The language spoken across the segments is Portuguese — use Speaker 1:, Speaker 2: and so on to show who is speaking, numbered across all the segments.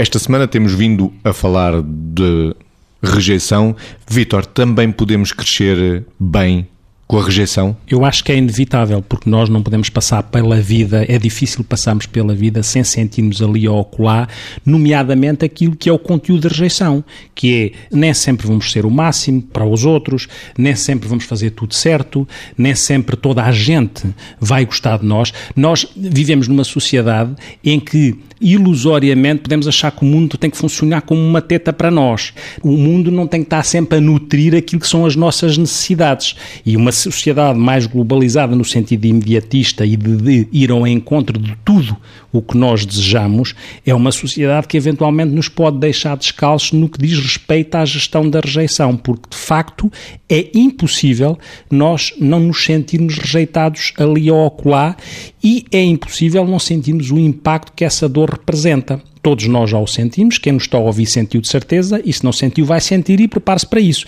Speaker 1: Esta semana temos vindo a falar de rejeição. Vitor, também podemos crescer bem com a rejeição?
Speaker 2: Eu acho que é inevitável, porque nós não podemos passar pela vida, é difícil passarmos pela vida sem sentirmos ali ou acolá, nomeadamente aquilo que é o conteúdo de rejeição, que é nem sempre vamos ser o máximo para os outros, nem sempre vamos fazer tudo certo, nem sempre toda a gente vai gostar de nós. Nós vivemos numa sociedade em que ilusoriamente podemos achar que o mundo tem que funcionar como uma teta para nós. O mundo não tem que estar sempre a nutrir aquilo que são as nossas necessidades. E uma sociedade mais globalizada no sentido imediatista e de, de ir ao encontro de tudo o que nós desejamos, é uma sociedade que eventualmente nos pode deixar descalços no que diz respeito à gestão da rejeição, porque de facto é impossível nós não nos sentirmos rejeitados ali ou acolá e é impossível não sentirmos o impacto que essa dor representa. Todos nós já o sentimos, quem nos está a ouvir sentiu de certeza, e se não sentiu vai sentir e prepare-se para isso.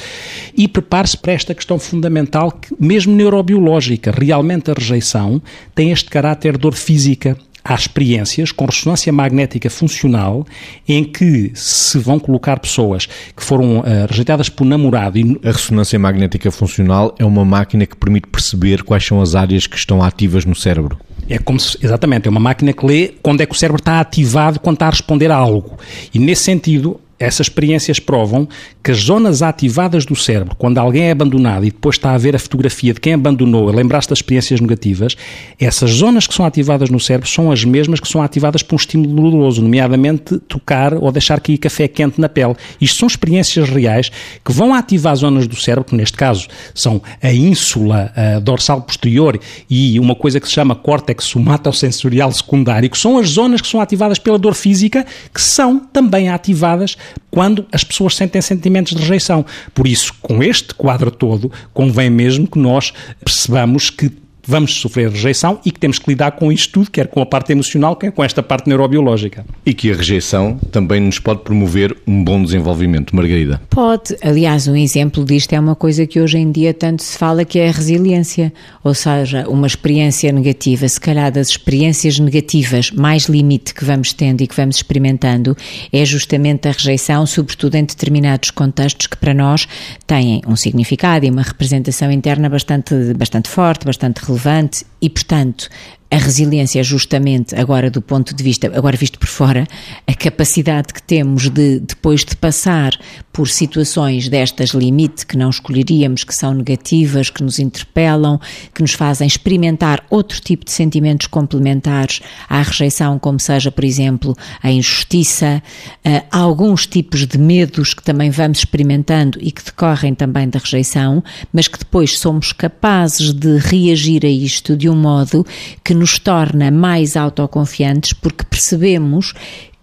Speaker 2: E prepare-se para esta questão fundamental, que, mesmo neurobiológica, realmente a rejeição tem este caráter de dor física, há experiências com ressonância magnética funcional em que se vão colocar pessoas que foram uh, rejeitadas por namorado. E...
Speaker 1: A ressonância magnética funcional é uma máquina que permite perceber quais são as áreas que estão ativas no cérebro.
Speaker 2: É como se, exatamente, é uma máquina que lê quando é que o cérebro está ativado, quando está a responder a algo. E nesse sentido, essas experiências provam que as zonas ativadas do cérebro, quando alguém é abandonado e depois está a ver a fotografia de quem abandonou, lembrar-se das experiências negativas, essas zonas que são ativadas no cérebro são as mesmas que são ativadas por um estímulo doloroso, nomeadamente tocar ou deixar cair café quente na pele. Isto são experiências reais que vão ativar zonas do cérebro, que neste caso são a ínsula a dorsal posterior e uma coisa que se chama córtex somatosensorial secundário, que são as zonas que são ativadas pela dor física, que são também ativadas quando as pessoas sentem sentimentos de rejeição. Por isso, com este quadro todo, convém mesmo que nós percebamos que vamos sofrer rejeição e que temos que lidar com isto tudo, quer com a parte emocional, quer com esta parte neurobiológica.
Speaker 1: E que a rejeição também nos pode promover um bom desenvolvimento, Margarida?
Speaker 3: Pode. Aliás, um exemplo disto é uma coisa que hoje em dia tanto se fala que é a resiliência. Ou seja, uma experiência negativa, se calhar das experiências negativas mais limite que vamos tendo e que vamos experimentando, é justamente a rejeição, sobretudo em determinados contextos que para nós têm um significado e uma representação interna bastante, bastante forte, bastante relevante relevante e, portanto, a resiliência, justamente agora do ponto de vista, agora visto por fora, a capacidade que temos de, depois de passar por situações destas limite que não escolheríamos, que são negativas, que nos interpelam, que nos fazem experimentar outro tipo de sentimentos complementares à rejeição, como seja, por exemplo, a injustiça, uh, alguns tipos de medos que também vamos experimentando e que decorrem também da rejeição, mas que depois somos capazes de reagir a isto de um modo que nos torna mais autoconfiantes porque percebemos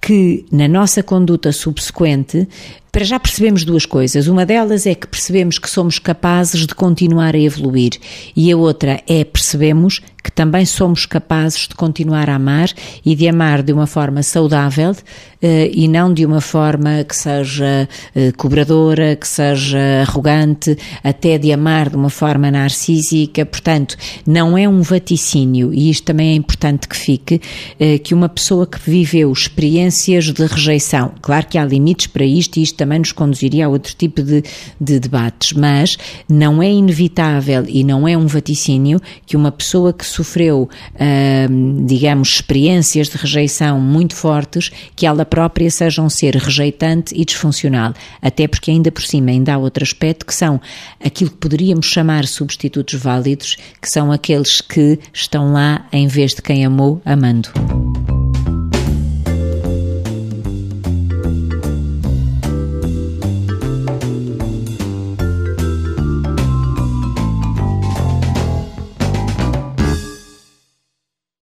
Speaker 3: que na nossa conduta subsequente para já percebemos duas coisas. Uma delas é que percebemos que somos capazes de continuar a evoluir, e a outra é percebemos que também somos capazes de continuar a amar e de amar de uma forma saudável eh, e não de uma forma que seja eh, cobradora, que seja arrogante, até de amar de uma forma narcísica. Portanto, não é um vaticínio, e isto também é importante que fique, eh, que uma pessoa que viveu experiências de rejeição, claro que há limites para isto e isto também nos conduziria a outro tipo de, de debates, mas não é inevitável e não é um vaticínio que uma pessoa que sofreu, hum, digamos, experiências de rejeição muito fortes, que ela própria seja um ser rejeitante e disfuncional. Até porque ainda por cima ainda há outro aspecto que são aquilo que poderíamos chamar substitutos válidos, que são aqueles que estão lá em vez de quem amou, amando.